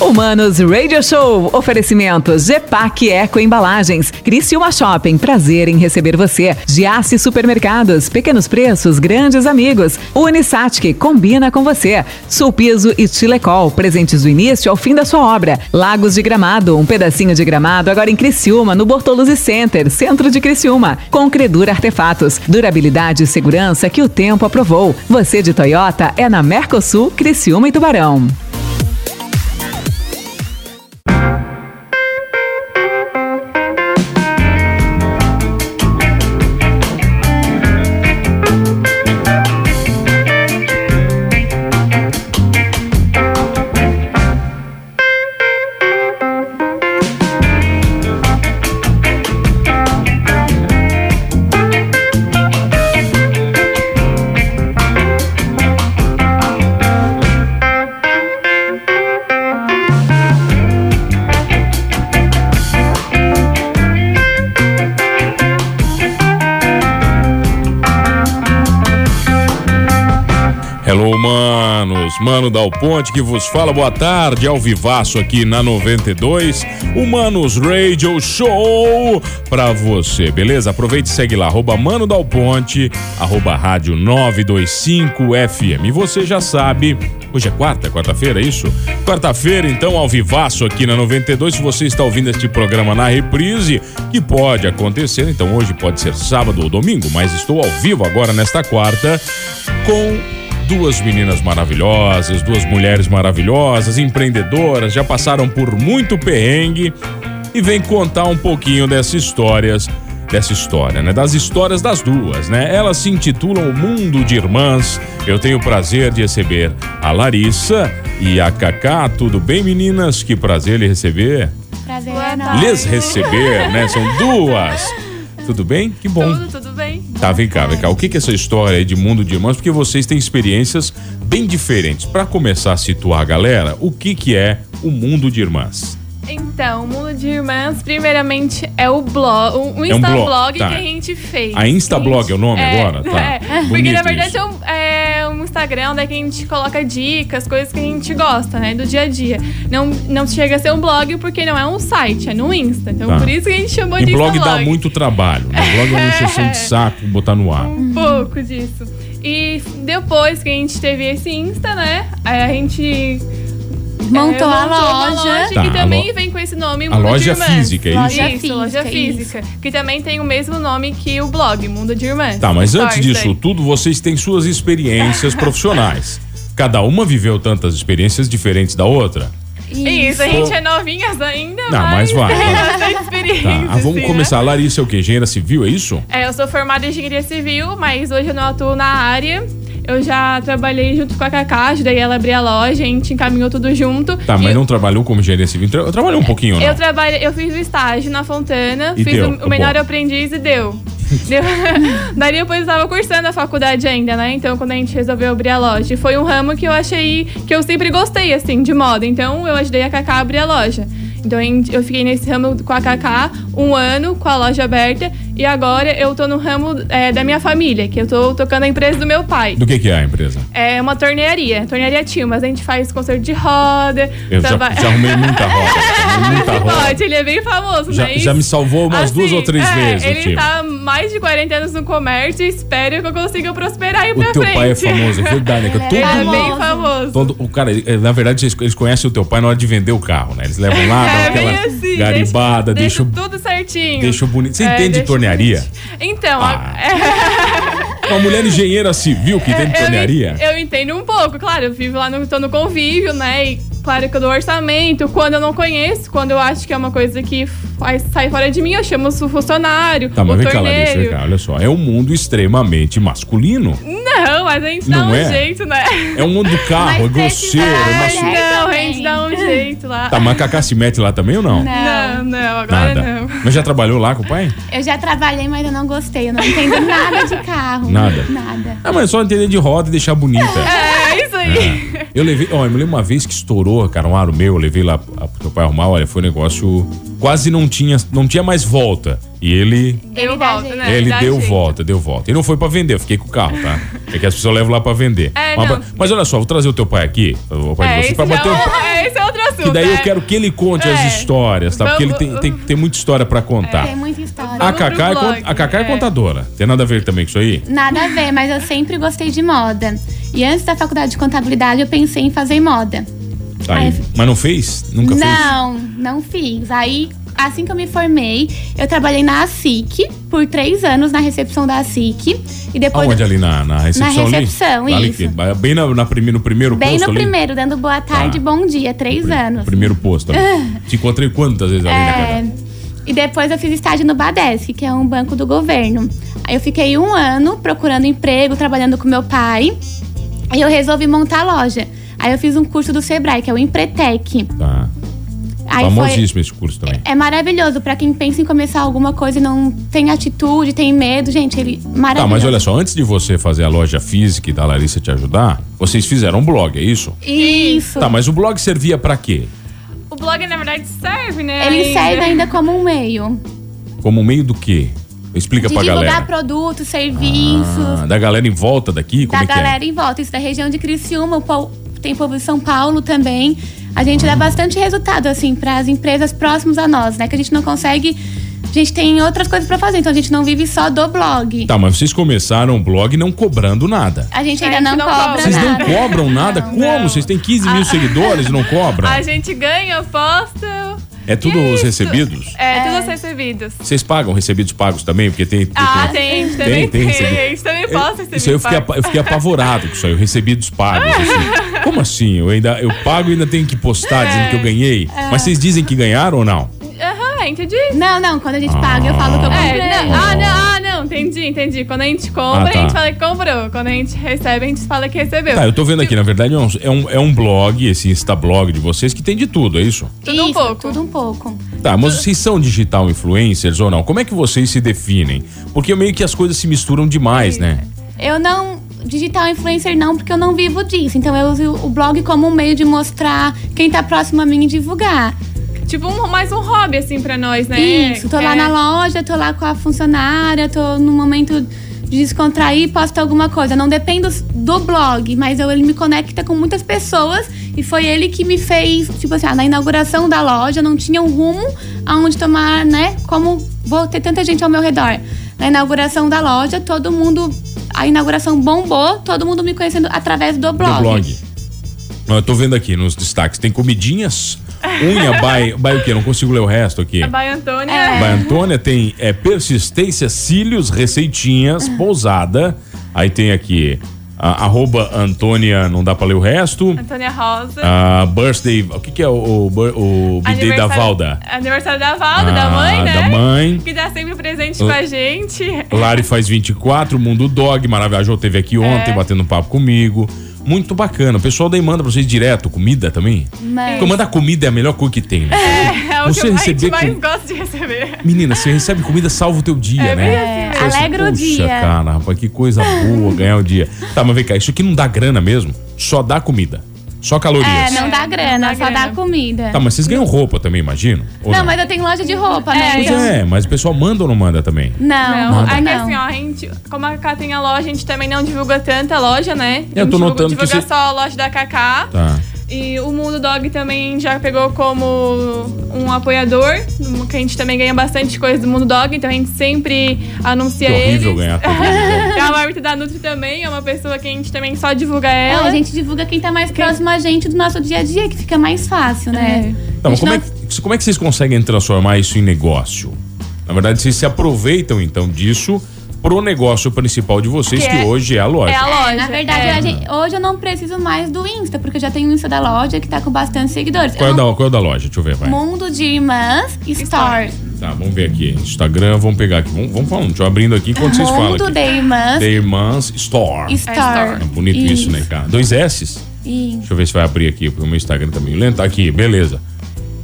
Humanos Radio Show. Oferecimento Gepac Eco Embalagens. Criciúma Shopping. Prazer em receber você. Giasse Supermercados. Pequenos preços, grandes amigos. Unisat que combina com você. Sulpiso e Chilecol. Presentes do início ao fim da sua obra. Lagos de Gramado. Um pedacinho de gramado agora em Criciúma, no Bortoluzzi Center, centro de Criciúma. Com Credura Artefatos. Durabilidade e segurança que o tempo aprovou. Você de Toyota é na Mercosul, Criciúma e Tubarão. Manos. Mano Dal Ponte que vos fala. Boa tarde, ao vivaço aqui na 92. O Manos Radio Show pra você, beleza? Aproveite e segue lá, arroba Mano Dal Ponte, arroba rádio 925 FM. E você já sabe, hoje é quarta, quarta-feira, é isso? Quarta-feira, então, ao vivaço aqui na 92. Se você está ouvindo este programa na reprise, que pode acontecer, então hoje pode ser sábado ou domingo, mas estou ao vivo agora nesta quarta com duas meninas maravilhosas, duas mulheres maravilhosas, empreendedoras, já passaram por muito perrengue e vem contar um pouquinho dessas histórias, dessa história, né? Das histórias das duas, né? Elas se intitulam O Mundo de Irmãs. Eu tenho o prazer de receber a Larissa e a Cacá. Tudo bem, meninas? Que prazer lhe receber. Prazer é. Lhes receber, né? São duas. Tudo bem? Que bom. Tudo, tudo bem? Tá, vem cá, vem cá. O que que é essa história aí de mundo de irmãos? Porque vocês têm experiências bem diferentes. Pra começar a situar a galera, o que que é o mundo de irmãs? Então, o Mundo de Irmãs, primeiramente, é o blog, o um Instablog blog, tá. que a gente fez. A Instablog é o nome É, agora? Tá. é. Porque na verdade isso. é um, é um Instagram onde que a gente coloca dicas, coisas que a gente gosta, né? Do dia a dia. Não, não chega a ser um blog porque não é um site, é no Insta. Então Tá. por isso que a gente chamou E de blog dá Instablog. muito trabalho. Né? Blog é uma encheção de saco botar no ar. Um pouco disso. E depois que a gente teve esse Insta, né? aí A gente. Montou a uma loja. Tá, que a também lo- vem com esse nome A Mundo loja de Irmãs. física, é isso? Loja Isso, física, loja física. Que também tem o mesmo nome que o blog, Mundo de Irmãs. Tá, mas antes disso tudo, vocês têm suas experiências profissionais. Cada uma viveu tantas experiências diferentes da outra. Isso, a gente é novinhas ainda, Não, mas vai, tem bastante Tá, experiência. ah, vamos assim, começar. A Larissa é o quê? Engenheira civil, é isso? Né? É, eu sou formada em engenharia civil, mas hoje eu não atuo na área. Eu já trabalhei junto com a Cacá, ajudei ela a abrir a loja, a gente encaminhou tudo junto. Tá, mas não trabalhou como engenharia civil? Tra- Trabalhou um pouquinho, não? Eu trabalhei, eu fiz o estágio na Fontana, E fiz deu, o, tá o menor aprendiz e deu. deu. Daí depois eu tava cursando a faculdade ainda, né? Então quando a gente resolveu abrir a loja. E foi um ramo que eu achei que eu sempre gostei, assim, de moda. Então eu ajudei a Cacá a abrir a loja. Então eu fiquei nesse ramo com a Cacá um ano com a loja aberta. E agora eu tô no ramo é, da minha família, que eu tô tocando a empresa do meu pai. Do que que é a empresa? É uma tornearia, tornearia tio, mas a gente faz concerto de roda. Eu já, traba- já arrumei muita roda. arrumei muita roda. Pode, ele é bem famoso, Já, né? já me salvou umas Assim, duas ou três é, vezes, Ele tipo. tá mais de 40 anos no comércio e espero que eu consiga prosperar aí O pra teu frente. pai é famoso, é verdade, né? Todo Ele é bem famoso. Todo, o cara, na verdade, eles, conhecem o teu pai na hora de vender o carro, né? Eles levam lá, É aquela bem assim, garibada, deixa, deixam, deixa tudo certinho. deixam bonito. Você É, entende de deixa tornearia? bonito. Então, Ah. é- Uma mulher engenheira civil que entende de eu, tornearia? eu entendo um pouco, claro, eu vivo lá no, tô no convívio, né? E claro que eu dou orçamento. Quando eu não conheço, quando eu acho que é uma coisa que faz, sai fora de mim, eu chamo o funcionário, Tá, mas o vem cá, Larissa, vem cá, olha só. É um mundo extremamente masculino. Não, mas a gente Não dá um é? jeito, né? É um mundo do carro, é Mas grosseiro, é masculino. Não, a gente dá um jeito lá. Tá, mas Cacá se mete lá também ou não? Não, não, agora Nada. não. Mas já trabalhou lá com o pai? Eu já trabalhei, mas eu não gostei. Eu não entendo nada de carro. Nada? Nada. Ah, mas é só entender de roda e deixar bonita. É, isso aí. Eu levei, ó, eu me lembro uma vez que estourou, cara, um aro meu, eu levei lá pro teu pai arrumar, olha, foi um negócio. Quase não tinha, não tinha mais volta. E ele. Deu volta, né? ele deu jeito. volta, deu volta. E não foi pra vender, eu fiquei com o carro, tá? É que as pessoas levam lá pra vender. É, mas, não. mas olha só, vou trazer o teu pai aqui, o pai É, de esse, pra bater é um o- é, esse é outro assunto. Que daí eu é. quero que ele conte É. as histórias, tá? Porque ele tem, tem, tem muita história pra contar. Tem muita história. A Cacá, é, blog. a Cacá é É. contadora. Tem nada a ver também com isso aí? Nada a ver, mas eu sempre gostei de moda. E antes da faculdade de contabilidade, eu pensei em fazer moda. Tá aí. Mas não fez? Nunca fez? não, não fiz. Aí, assim que eu me formei, eu trabalhei na ASIC por três anos na recepção da ASIC. E depois. Aonde ali na, na recepção? ali? recepção, Ali isso. que- bem na, na no primeiro Bem posto no ali? primeiro, dando boa tarde e Tá. bom dia, três anos. Primeiro posto ali. Te encontrei quantas vezes ali, né, É, Cacá? e depois eu fiz estágio no Badesc, que é um banco do governo. Aí eu fiquei um ano procurando emprego, trabalhando com meu pai. Aí eu resolvi montar a loja. Aí eu fiz um curso do Sebrae, que é o Empretec. Tá. Aí foi, Famosíssimo esse curso também. é maravilhoso pra quem pensa em começar alguma coisa e não tem atitude, tem medo, gente, ele maravilhoso. Tá, mas olha só, antes de você fazer a loja física e da Larissa te ajudar, vocês fizeram um blog, é isso? Isso. Tá, mas o blog servia pra quê? O blog, na verdade, serve, né? Ele ainda. serve ainda como um meio Como meio do quê? Explica de pra divulgar galera. produtos, serviços, Ah, da galera em volta daqui? Como da é que galera em volta. Isso da região de Criciúma, tem povo de São Paulo também. A gente dá bastante resultado, assim, para as empresas próximas a nós, né? Que a gente não consegue. A gente tem outras coisas para fazer, então a gente não vive só do blog. Tá, mas vocês começaram o blog não cobrando nada. A gente A ainda gente não, não cobra cobra. Vocês não nada. cobram nada? Não. Como? Não. Vocês têm 15 mil seguidores e não cobram? A gente ganha, posta. É tudo os isso. recebidos? É, todos os recebidos. Vocês pagam recebidos pagos também? Porque tem. tem- Ah, tem- tem, também tem, tem. recebido. A gente também posta recebidos. Isso aí eu fiquei, eu fiquei apavorado com isso aí, o recebidos pagos. assim. Como assim? Eu ainda eu pago e ainda tenho que postar dizendo que eu ganhei. Mas vocês dizem que ganharam ou não? Aham, entendi. Não, não, quando a gente paga, eu falo que eu comprei. É, não, ah, não, ah, não, entendi, entendi. Quando a gente compra, Ah, tá. a gente fala que comprou. Quando a gente recebe, a gente fala que recebeu. Tá, eu tô vendo aqui, na verdade é um, é um, é um blog, esse Instablog de vocês, que tem de tudo, é isso? Tudo um Isso, pouco. Tudo um pouco. Tá, mas vocês são digital influencers ou não? Como é que vocês se definem? Porque meio que as coisas se misturam demais, né? Eu não. Digital influencer não, porque eu não vivo disso. Então eu uso o blog como um meio de mostrar quem tá próximo a mim e divulgar. Tipo, um, mais um hobby, assim, pra nós, né? Isso, tô lá É. na loja, tô lá com a funcionária, tô no momento de descontrair, posto alguma coisa. Não dependo do blog, mas eu, ele me conecta com muitas pessoas e foi ele que me fez, tipo assim, ah, na inauguração da loja não tinha um rumo aonde tomar, né? Como vou ter tanta gente ao meu redor. Na inauguração da loja, todo mundo. A inauguração bombou, todo mundo me conhecendo através do blog. Do blog. Eu tô vendo aqui nos destaques, tem comidinhas, unha, by, by o quê? Não consigo ler o resto aqui. A Baia Antônia. É. By Antônia tem é, persistência, cílios, receitinhas, pousada. Aí tem aqui, a, arroba Antônia, não dá pra ler o resto. Antônia Rosa. Ah, birthday, o que que é o, o, o bidê da Valda? Aniversário da Valda, da Ah, mãe, né? da mãe. Que dá sempre presente com a gente. Lari faz 24, Mundo Dog, maravilhoso, teve aqui ontem, É. batendo um papo comigo. Muito bacana. O pessoal daí manda pra vocês direto comida também. Mas- Porque mandar comida é a melhor coisa que tem, né? É o Você que eu- receber mais com- gosta de receber. Menina, você recebe comida, salva o teu dia, É né? assim mesmo. Alegra o Puxa, dia." cara, rapaz, que coisa boa ganhar o dia. Tá, mas vem cá, isso aqui não dá grana mesmo? Só dá comida. Só calorias. É, não dá grana, Não dá só dá grana. comida. Tá, mas vocês ganham roupa também, imagino? Ou não, mas eu tenho loja de roupa, né? É, Pois Então- é, mas o pessoal manda ou não manda também? Não, Não, não. é que não. assim, ó, a gente, como a Cacá tem a loja, a gente também não divulga tanta loja, né? Eu tô divulga- notando que divulga você- só a loja da Cacá. Tá. E o Mundo Dog também já pegou como um apoiador, que a gente também ganha bastante coisa do Mundo Dog, então a gente sempre anuncia Que horrível eles. ganhar tudo. E a Marmita da Nutri também é uma pessoa que a gente também só divulga É, ela. a gente divulga quem tá mais próximo a gente do nosso dia a dia, que fica mais fácil, né? Tá, mas gente como é, não- que, como é que vocês conseguem transformar isso em negócio? Na verdade, vocês se aproveitam então disso pro negócio principal de vocês, que, Que é- hoje é a loja. é a É, loja. na verdade, é. a gente- hoje eu não preciso mais do Insta, porque eu já tenho o Insta da loja que tá com bastante seguidores. Qual, é Eu da, não- qual é da loja? Deixa eu ver, vai. Mundo de Irmãs Store. Tá, vamos ver aqui. Instagram, vamos pegar aqui. Vamos, vamos falando. Deixa eu abrindo aqui enquanto vocês falam. Mundo de Irmãs The Irmãs Store. Store. É bonito isso, né, cara? Dois S? Isso. Deixa eu ver se vai abrir aqui, porque o meu Instagram tá meio lento. Aqui, beleza.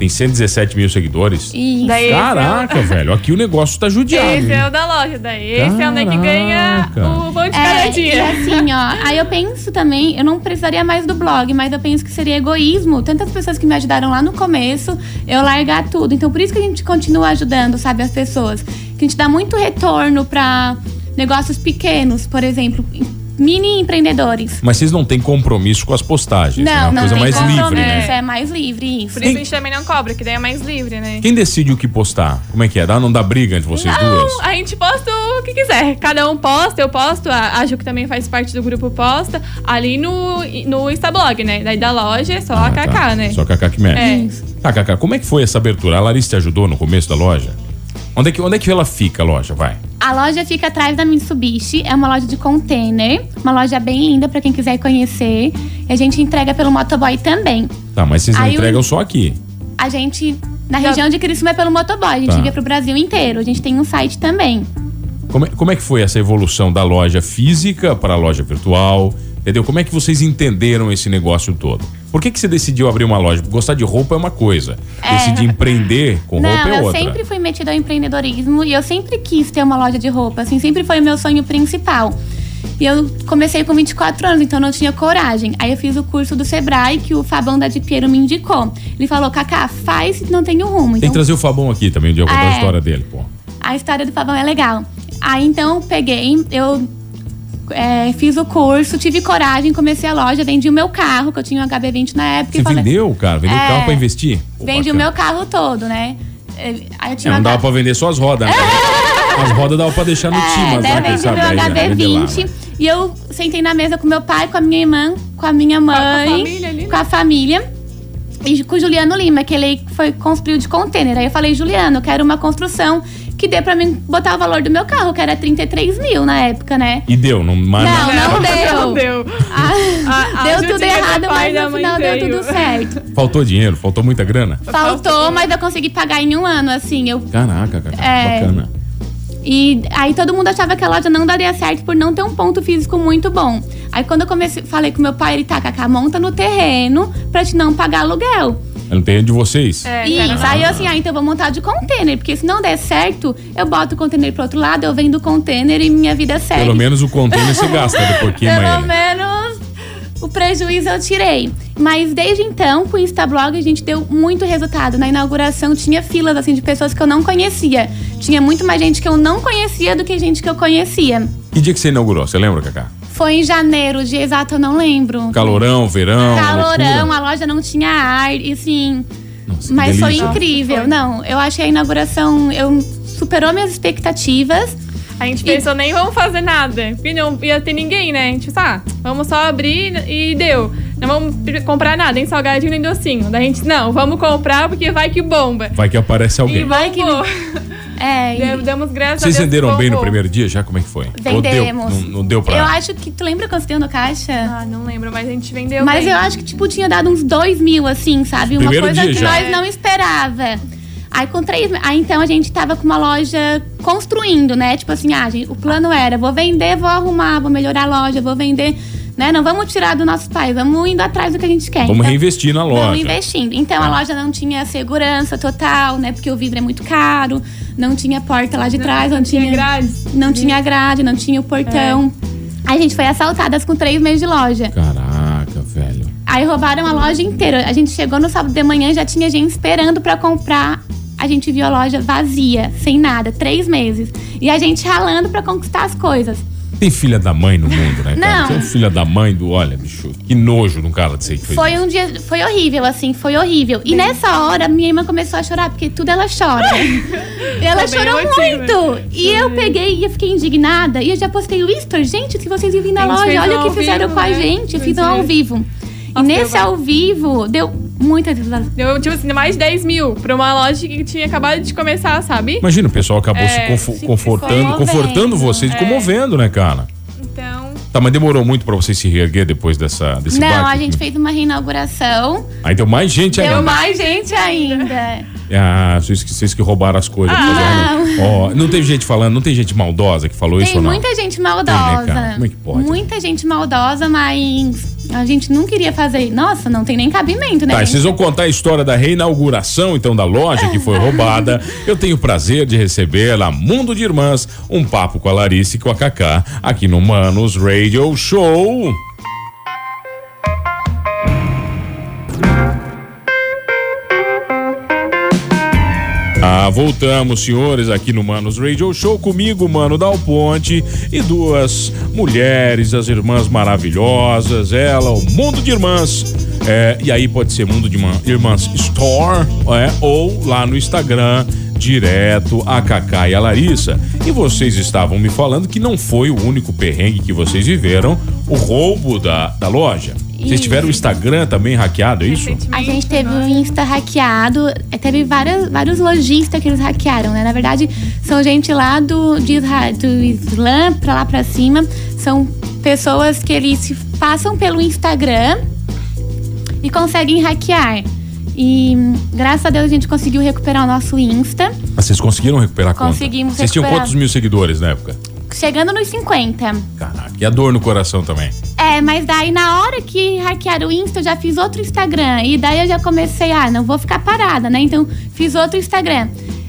Tem 117 mil seguidores. Isso. Daí é o- Caraca, velho. Aqui o negócio tá judiado. Esse hein? é o da loja, daí esse é o né que ganha Caraca. o bom de É, cada e dia. assim, ó, aí eu penso também, eu não precisaria mais do blog, mas eu penso que seria egoísmo. Tantas pessoas que me ajudaram lá no começo, eu largar tudo. Então, por isso que a gente continua ajudando, sabe, as pessoas. que a gente dá muito retorno para negócios pequenos, por exemplo, mini empreendedores. Mas vocês não têm compromisso com as postagens, né? É Não, uma não coisa tem mais livre, compromisso, né? é mais livre isso. Por isso a gente também não cobra, que daí é mais livre, né? Quem decide o que postar? Como é que é? Dá, não dá briga entre vocês duas? Não, a gente posta o que quiser. Cada um posta, eu posto, a, a Ju que também faz parte do grupo posta, ali no, no Instablog, né? Daí da loja é só a Ah, Kaká, tá. né? Só a Kaká que mexe. É. Tá, Kaká, como é que foi essa abertura? A Larissa te ajudou no começo da loja? Onde é que, onde é que ela fica, a loja? Vai. A loja fica atrás da Mitsubishi, é uma loja de container, uma loja bem linda pra quem quiser conhecer. E a gente entrega pelo motoboy também. Tá, mas vocês não Aí o- entregam só aqui. A gente, na região de Criciúma é pelo motoboy, a gente Tá. envia pro Brasil inteiro. A gente tem um site também. Como é, como é que foi essa evolução da loja física para a loja virtual? Entendeu? Como é que vocês entenderam esse negócio todo? Por que, que você decidiu abrir uma loja? Gostar de roupa é uma coisa. Decidir empreender com Não, roupa é eu outra. sempre fui metida ao empreendedorismo e eu sempre quis ter uma loja de roupa, assim, sempre foi o meu sonho principal. E eu comecei com 24 anos, então não tinha coragem. Aí eu fiz o curso do Sebrae, que o Fabão da Di Piero me indicou. Ele falou, Cacá, faz se não tem o rumo. Tem Então, que trazer o Fabão aqui também, um dia eu contar a É. história dele, pô. a história do Fabão é legal. Aí então eu peguei, eu é, fiz o curso, tive coragem, comecei a loja, vendi o meu carro, que eu tinha um HB20 na época. Você e falei, vendeu, cara? Vendeu o É. carro pra investir? Vendi o meu carro todo, né? Ele- Aí eu É, tinha não uma dava pra vender só as rodas, né? As rodas dava pra deixar no É, Timas, daí né? eu Quem vendi sabe meu aí, né? Vende lá, HB20 né? e eu sentei na mesa com meu pai, com a minha irmã, com a minha mãe, família ali, né? com a família e com o Juliano Lima, que ele foi construiu de container. Aí eu falei, Juliano, eu quero uma construção que dê pra mim botar o valor do meu carro, que era 33 mil na época, né? E deu, não, mas Não, não deu. Não deu. Ah, A- a deu tudo do errado, mas no final deu veio. tudo certo. faltou dinheiro, faltou muita grana. Faltou, mas eu consegui pagar em um ano, assim. Eu Caraca, cara, É. bacana. E aí todo mundo achava que a loja não daria certo por não ter um ponto físico muito bom. Aí quando eu comecei, falei com meu pai, ele tá, Cacá, monta no terreno pra te não pagar aluguel. Eu não tenho de vocês. É, Isso, aí eu assim, ah, então eu vou montar de container, porque se não der certo, eu boto o container pro outro lado, eu vendo o container e minha vida segue. Pelo menos o container você gasta, depois queima Pelo menos o prejuízo eu tirei. Mas desde então, com o Instablog, a gente deu muito resultado. Na inauguração tinha filas assim de pessoas que eu não conhecia. Tinha muito mais gente que eu não conhecia do que gente que eu conhecia. Que dia que você inaugurou? Você lembra, Cacá? Foi em janeiro, o dia exato eu não lembro. Calorão, verão, Calorão, loucura. a loja não tinha ar, e assim. Nossa, mas foi incrível. Foi. Não, eu achei a inauguração. Eu superou minhas expectativas. A gente E- pensou, nem vamos fazer nada. Porque não ia ter ninguém, né? A gente pensou, ah, vamos só abrir e deu. Não vamos comprar nada, nem salgadinho, nem docinho. Daí a gente, não, vamos comprar porque vai que bomba. Vai que aparece E alguém. vai que-. É, e- Demos- graças Vocês a Deus. que venderam bem no primeiro dia já? Como é que foi? Ou deu- vendemos. não, não deu pra. Eu acho que. Tu lembra quanto deu no caixa? Ah, não lembro, mas a gente vendeu Mas bem. eu acho que, tipo, tinha dado uns dois mil, assim, sabe? Uma Primeiro coisa dia que já. nós não esperava. Aí com três. Aí então a gente tava com uma loja construindo, né? Tipo assim, ah, gente, o plano era: vou vender, vou arrumar, vou melhorar a loja, vou vender. Né? Não vamos tirar do nosso pai, vamos indo atrás do que a gente quer. Vamos Então, reinvestir na loja. Vamos investindo. Então a Tá. loja não tinha segurança total, né? Porque o vidro é muito caro, não tinha porta lá de trás, não, tinha tinha. grades. Não tinha grade, não tinha o portão. Aí a gente foi assaltadas com três meses de loja. Caraca, velho. Aí roubaram a loja inteira. A gente chegou no sábado de manhã, já tinha gente esperando pra comprar. A gente viu a loja vazia, sem nada, três meses. E a gente ralando pra conquistar as coisas. Tem filha da mãe no mundo, né, cara? Não. Tem filha da mãe do. Olha, bicho, que nojo de um cara desse aí que fez Foi isso. um dia, foi horrível, assim, foi horrível. E nessa hora, minha irmã começou a chorar, porque tudo ela chora. E ela chorou muito. E eu peguei e eu fiquei indignada. E eu já postei o Whisper. Gente, se vocês virem na A gente loja, olha o que fizeram vivo, com a né? gente. Eu fiz Pois um é. ao vivo. E Nossa, nesse deu ao vivo, deu muitas visualizações. Deu, tipo assim, mais de 10 mil pra uma loja que tinha acabado de começar, sabe? Imagina, o pessoal acabou É, se, confo- se confortando, confortando vocês, É. comovendo, né, cara? Então, Tá, mas demorou muito pra vocês se reerguer depois dessa, desse Não, baque? a gente fez uma reinauguração. Aí deu mais gente Deu ainda. mais gente ainda. Ah, vocês, que- vocês que roubaram as coisas. Ah, Ó, não teve gente falando, não tem gente maldosa que falou isso Tem ou não? muita gente Tem, né, maldosa. Como é que pode? Muita gente maldosa, mas a gente não queria fazer. Nossa, não tem nem cabimento, né? Tá, gente? vocês vão contar a história da reinauguração, então, da loja que foi roubada. Eu tenho o prazer de receber lá, Mundo de Irmãs, um papo com a Larissa e com a Kaká, aqui no Manos Radio Show. Ah, voltamos, senhores, aqui no Manos Radio Show comigo, Mano Dal Ponte e duas mulheres, as irmãs maravilhosas, ela, o Mundo de Irmãs. É, e aí pode ser Mundo de Irmãs Store é, ou lá no Instagram direto a Cacá e a Larissa. E vocês estavam me falando que não foi o único perrengue que vocês viveram, o roubo da, da loja. Vocês tiveram o Instagram também hackeado, é isso? A gente teve o Insta hackeado, é, teve várias, vários lojistas que eles hackearam, né? Na verdade, são gente lá do, de, do Islã pra lá pra cima. São pessoas que eles se passam pelo Instagram e conseguem hackear. E graças a Deus a gente conseguiu recuperar o nosso Insta. Mas vocês conseguiram recuperar a conta? Conseguimos Vocês tinham quantos mil seguidores na época? Chegando nos 50. Caraca, e a dor no coração também. É, mas daí na hora que hackearam o Insta, eu já fiz outro Instagram. E daí eu já comecei, ah, não vou ficar parada, né? Então fiz outro Instagram.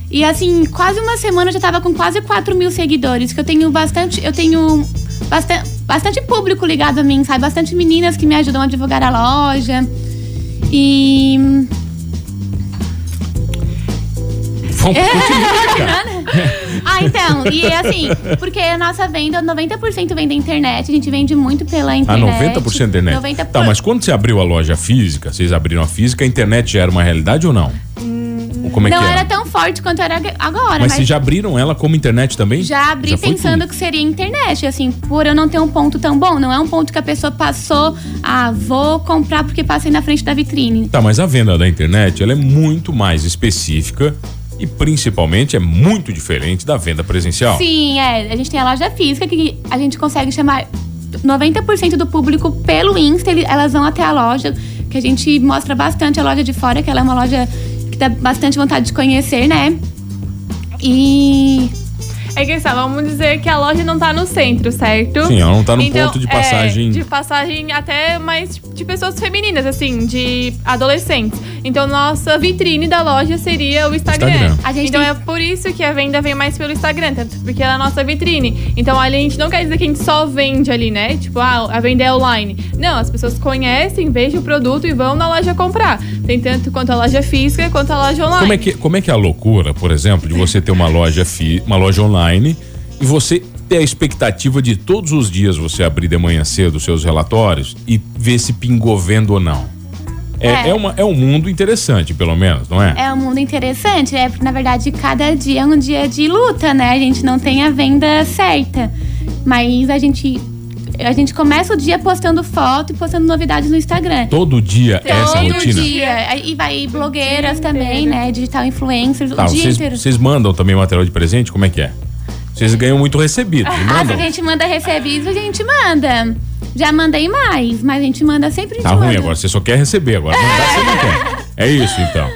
E assim, quase uma semana eu já tava com quase 4 mil seguidores, que eu tenho bastante. Eu tenho bastante, bastante público ligado a mim, sabe? Bastante meninas que me ajudam a divulgar a loja. E. Vamos continuar, Ah, então, e assim, porque a nossa venda, 90% vem da internet, a gente vende muito pela internet. Ah, 90% da internet? 90%. Tá, mas quando você abriu a loja física, vocês abriram a física, a internet já era uma realidade ou não? É não era? era tão forte quanto era agora. Mas, mas vocês já abriram ela como internet também? Já abri já pensando que seria internet, assim, por eu não ter um ponto tão bom. Não é um ponto que a pessoa passou, ah, vou comprar porque passei na frente da vitrine. Tá, mas a venda da internet, ela é muito mais específica e principalmente é muito diferente da venda presencial. Sim, é. A gente tem a loja física que a gente consegue chamar 90% do público pelo Insta, elas vão até a loja, que a gente mostra bastante a loja de fora, que ela é uma loja que dá bastante vontade de conhecer, né? E é que assim, vamos dizer que a loja não tá no centro, certo? Sim, ela não tá no então, ponto de passagem. É, de passagem até mais de pessoas femininas, assim, de adolescentes. Então, nossa vitrine da loja seria o Instagram. Instagram. então, tem... é por isso que a venda vem mais pelo Instagram, tanto porque ela é a nossa vitrine. Então, ali a gente não quer dizer que a gente só vende ali, né? Tipo, ah, a venda é online. Não, as pessoas conhecem, vejam o produto e vão na loja comprar. Tem tanto quanto a loja física quanto a loja online. Como é que, como é, que é a loucura, por exemplo, de você ter uma loja, fi, uma loja online e você ter a expectativa de todos os dias você abrir de manhã cedo os seus relatórios e ver se pingou vendo ou não? É, é. é, uma, é um mundo interessante, pelo menos, não é? É um mundo interessante, é porque na verdade cada dia é um dia de luta, né? A gente não tem a venda certa. Mas a gente a gente começa o dia postando foto e postando novidades no Instagram. Todo dia Todo essa rotina? Todo dia. E vai blogueiras também, né? Digital influencers, tá, o dia vocês, inteiro. Vocês mandam também material de presente? Como é que é? Vocês ganham muito recebido. Ah, se a gente manda recebido, a gente manda. Já mandei mais, mas a gente manda sempre Tá ruim manda. agora, você só quer receber agora. Mandar você não quer. É isso então.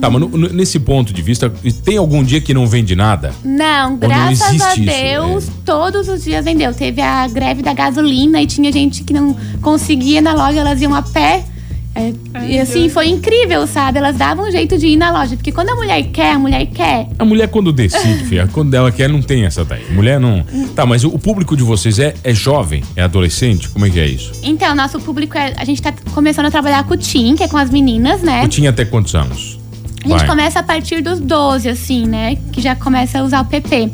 Tá, mas nesse ponto de vista, tem algum dia que não vende nada? Não, graças não a Deus, isso, é. todos os dias vendeu. Teve a greve da gasolina e tinha gente que não conseguia na loja, elas iam a pé é, e assim, foi incrível, sabe? Elas davam um jeito de ir na loja. Porque quando a mulher quer, a mulher quer. A mulher, quando decide, filha, quando ela quer, não tem essa daí. Mulher não. Tá, mas o público de vocês é, é jovem? É adolescente? Como é que é isso? Então, nosso público é. A gente tá começando a trabalhar com o Tim, que é com as meninas, né? O Tim até quantos anos? A gente Vai. começa a partir dos 12, assim, né? Que já começa a usar o PP.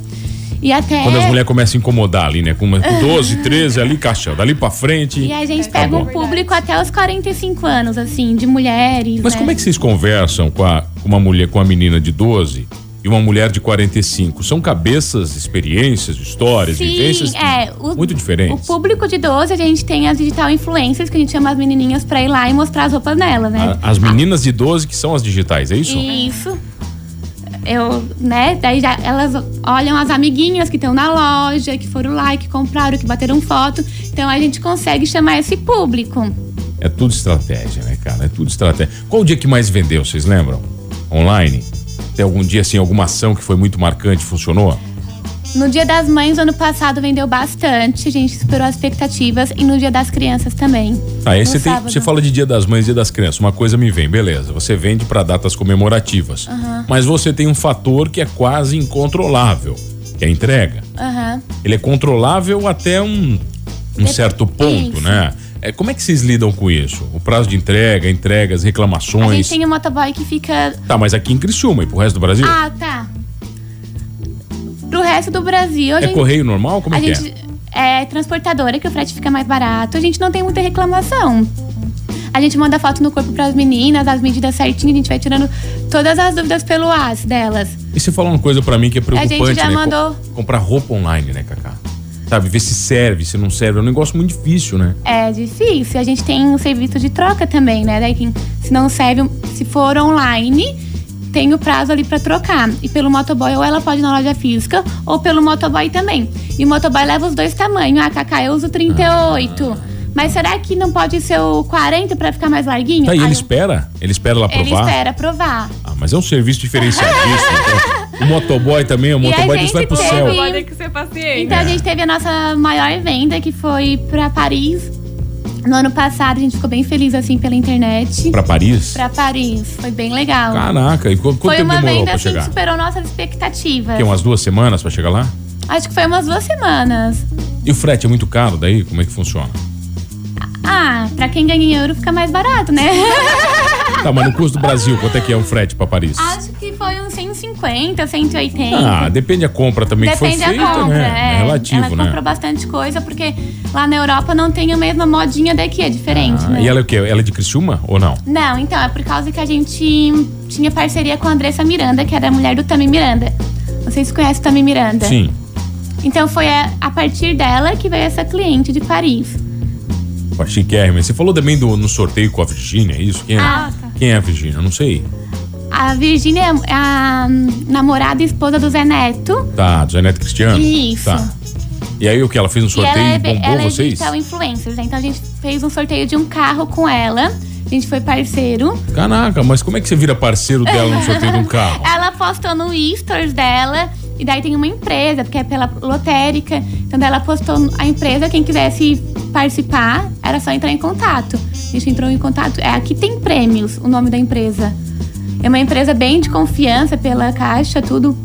E até. Quando as mulheres começam a incomodar ali, né? Com 12, 13 ali, caixão, dali pra frente. E a gente tá pega um público até os 45 anos, assim, de mulheres. Mas né? como é que vocês conversam com, a, com uma mulher, com uma menina de 12 e uma mulher de 45. São cabeças, experiências, histórias, Sim, vivências é, o, muito diferentes. O público de 12, a gente tem as digital influencers, que a gente chama as menininhas pra ir lá e mostrar as roupas delas, né? A, as meninas de 12 que são as digitais, é isso? Isso eu, né, daí já elas olham as amiguinhas que estão na loja, que foram lá, que compraram, que bateram foto. Então a gente consegue chamar esse público. É tudo estratégia, né, cara? É tudo estratégia. Qual o dia que mais vendeu, vocês lembram? Online? Tem algum dia assim, alguma ação que foi muito marcante, funcionou? No Dia das Mães, ano passado, vendeu bastante. A gente superou as expectativas. E no Dia das Crianças também. Ah, aí você, tem, você fala de Dia das Mães e Dia das Crianças. Uma coisa me vem, beleza. Você vende para datas comemorativas. Uhum. Mas você tem um fator que é quase incontrolável, que é a entrega. Uhum. Ele é controlável até um, um certo ponto, Isso. né? É, como é que vocês lidam com isso? O prazo de entrega, entregas, A reclamações. gente tem um motoboy que fica. Tá, mas aqui em Criciúma e pro resto do Brasil? Ah, tá. Pro resto do Brasil, a é gente. correio normal? Como é a que gente é? transportadora, que o frete fica mais barato. A gente não tem muita reclamação. A gente manda foto no corpo pras meninas, as medidas certinho, a gente vai tirando todas as dúvidas pelo AS delas. é? E você falou uma coisa pra mim que é preocupante, gente já né? Mandou- comprar roupa online, né, Cacá? Sabe, ver se serve, se não serve. É um negócio muito difícil, né? É difícil. A gente tem um serviço de troca também, né? Daí se não serve, se for online, tem o prazo ali pra trocar. E pelo motoboy, ou ela pode ir na loja física, ou pelo motoboy também. E o motoboy leva os dois tamanhos. Ah, Cacá, eu uso 38. Mas será que não pode ser o 40 pra ficar mais larguinho? Tá, e Aí ele eu- espera? Ele espera ela Ele provar? espera provar. Ah, mas é um serviço diferenciadíssimo. então. O motoboy também, o E motoboy disso vai pro teve- céu. Pode ter que ser paciente. Então a gente teve a nossa maior venda, que foi pra Paris. No ano passado, a gente ficou bem feliz, assim, pela internet. Pra Paris? Pra Paris. Foi bem legal. Caraca, e qu- quanto Foi tempo uma demorou venda pra assim que chegar? superou nossas expectativas. Que, umas duas semanas pra chegar lá? Acho que foi umas duas semanas. E o frete é muito caro daí? Como é que funciona? Ah, pra quem ganha em euro fica mais barato, né? Tá, mas no custo do Brasil, quanto é que é um frete pra Paris? Acho que foi uns 150, 180. Ah, depende da compra também Depende que foi feita, da compra, né? é. relativo, ela né? comprou bastante coisa, porque lá na Europa não tem a mesma modinha daqui, é diferente, Ah, né? E ela é o quê? Ela é de Criciúma ou não? Não, então, é por causa que a gente tinha parceria com a Andressa Miranda, que era a mulher do Tami Miranda. Não sei se conhece o Tami Miranda. Sim. Então foi a, a partir dela que veio essa cliente de Paris. Chiquérrima. Você falou também do, no sorteio com a Virgínia, é isso? Quem é, Ah, tá. Quem é a Virgínia? Não sei. A Virgínia é a hum, namorada e esposa do Zé Neto. Tá, do Zé Neto Cristiano? Isso. Tá. E aí o que? Ela fez um e sorteio ela e é, be- bombou ela é vocês? digital influencers. né? Então a gente fez um sorteio de um carro com ela. A gente foi parceiro. Caraca, mas como é que você vira parceiro dela no sorteio de um carro? Ela postou no Stories dela. E daí tem uma empresa, porque é pela lotérica. Então daí ela postou a empresa, quem quisesse participar, era só entrar em contato. A gente entrou em contato. É, aqui tem prêmios, o nome da empresa. É uma empresa bem de confiança pela caixa, tudo.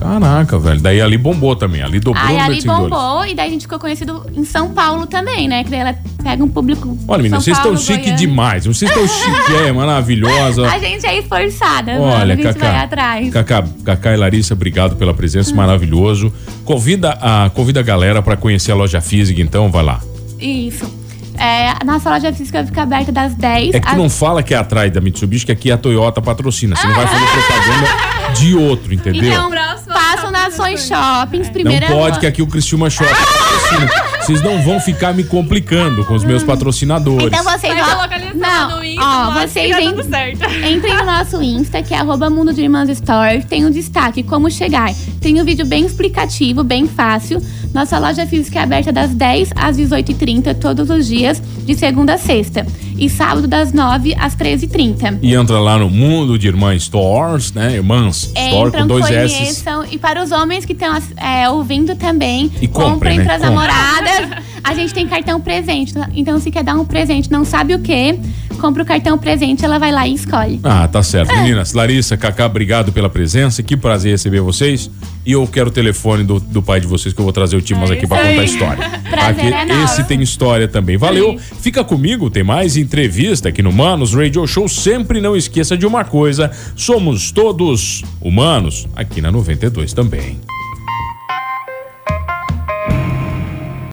Caraca, velho. Daí ali bombou também. Ali dobrou Aí ali bombou e daí a gente ficou conhecido em São Paulo também, né? Que daí ela pega um público. Olha, menina, vocês estão chique demais. Vocês estão chique, é maravilhosa. A gente é esforçada, mano. Olha, A gente vai Cacá, atrás. Cacá, Cacá e Larissa, obrigado pela presença, maravilhoso. Convida a, convida a galera pra conhecer a loja física, então, vai lá. Isso. É, a nossa loja física fica aberta das 10 É que tu às não fala que é atrás da Mitsubishi, que aqui a Toyota patrocina. Você não vai fazer propaganda de outro, entendeu? Então, passam nas Ações Shoppings, não primeira pode, rua. que aqui o Cristiúma Shopping patrocina. Vocês não vão ficar me complicando com os meus patrocinadores. Então vocês Vai ó, ter localização não, no Insta, ó, mas vocês en- entrem no nosso Insta, que é arroba Mundo de Irmãs Store. Tem um destaque, como chegar. Tem um vídeo bem explicativo, bem fácil. Nossa loja física é aberta das 10 às 18h30 todos os dias, de segunda a sexta. E sábado das 9 às 13h30. E entra lá no Mundo de Irmãs Stores, né? Irmãs Store Entram, com dois S. E para os homens que estão é, ouvindo também, E comprem, comprem né? para as namoradas. A gente tem cartão presente. Então, se quer dar um presente, não sabe o que, compra o cartão presente, ela vai lá e escolhe. Ah, tá certo. Meninas, Larissa, Cacá, obrigado pela presença. Que prazer receber vocês. E eu quero o telefone do, do pai de vocês, que eu vou trazer o Timas É aqui pra isso contar a história. Prazer Tá? é esse tem história também. Valeu. Fica comigo, tem mais entrevista aqui no Manos Radio Show. Sempre não esqueça de uma coisa: somos todos humanos aqui na 92 também.